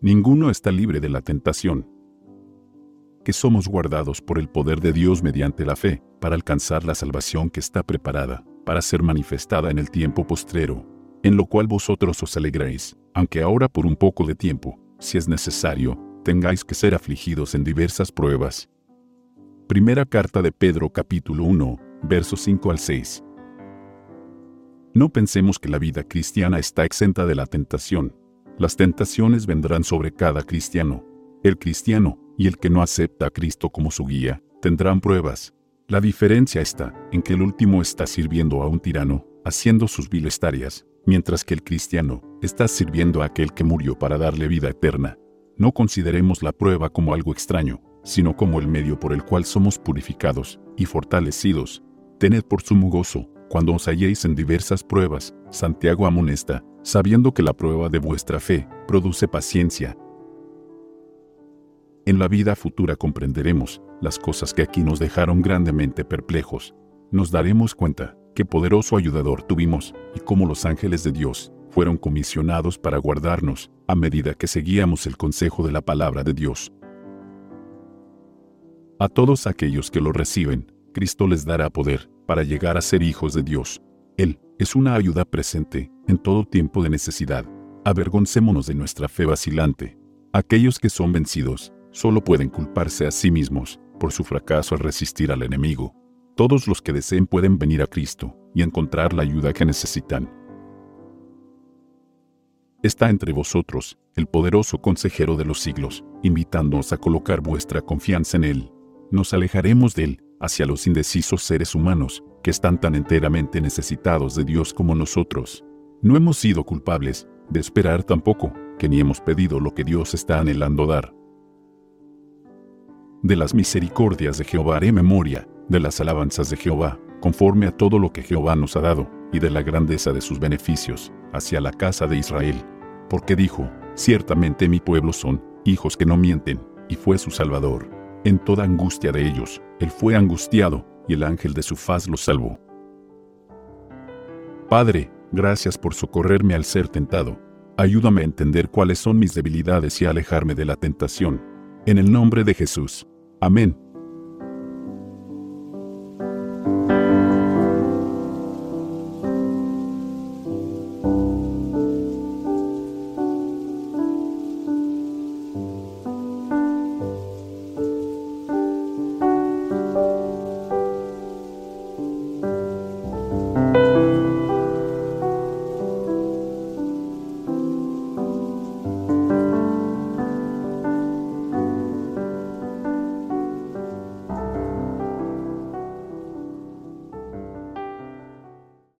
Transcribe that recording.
ninguno está libre de la tentación. Que somos guardados por el poder de Dios mediante la fe, para alcanzar la salvación que está preparada, para ser manifestada en el tiempo postrero, en lo cual vosotros os alegráis, aunque ahora por un poco de tiempo, si es necesario, tengáis que ser afligidos en diversas pruebas. Primera carta de Pedro capítulo 1, versos 5 al 6. No pensemos que la vida cristiana está exenta de la tentación. Las tentaciones vendrán sobre cada cristiano. El cristiano y el que no acepta a Cristo como su guía tendrán pruebas. La diferencia está en que el último está sirviendo a un tirano, haciendo sus viles tareas, mientras que el cristiano está sirviendo a aquel que murió para darle vida eterna. No consideremos la prueba como algo extraño, sino como el medio por el cual somos purificados y fortalecidos. Tened por sumo gozo cuando os halléis en diversas pruebas, Santiago amonesta, sabiendo que la prueba de vuestra fe produce paciencia. En la vida futura comprenderemos las cosas que aquí nos dejaron grandemente perplejos. Nos daremos cuenta qué poderoso ayudador tuvimos y cómo los ángeles de Dios fueron comisionados para guardarnos a medida que seguíamos el consejo de la palabra de Dios. A todos aquellos que lo reciben, Cristo les dará poder para llegar a ser hijos de Dios. Él es una ayuda presente en todo tiempo de necesidad. Avergoncémonos de nuestra fe vacilante. Aquellos que son vencidos solo pueden culparse a sí mismos por su fracaso al resistir al enemigo. Todos los que deseen pueden venir a Cristo y encontrar la ayuda que necesitan. Está entre vosotros el poderoso consejero de los siglos, invitándonos a colocar vuestra confianza en Él. Nos alejaremos de Él hacia los indecisos seres humanos que están tan enteramente necesitados de Dios como nosotros. No hemos sido culpables de esperar tampoco, que ni hemos pedido lo que Dios está anhelando dar. De las misericordias de Jehová haré memoria, de las alabanzas de Jehová, conforme a todo lo que Jehová nos ha dado, y de la grandeza de sus beneficios, hacia la casa de Israel. Porque dijo, ciertamente mi pueblo son hijos que no mienten, y fue su Salvador. En toda angustia de ellos, él fue angustiado, y el ángel de su faz los salvó. Padre, gracias por socorrerme al ser tentado. Ayúdame a entender cuáles son mis debilidades y a alejarme de la tentación. En el nombre de Jesús. Amén.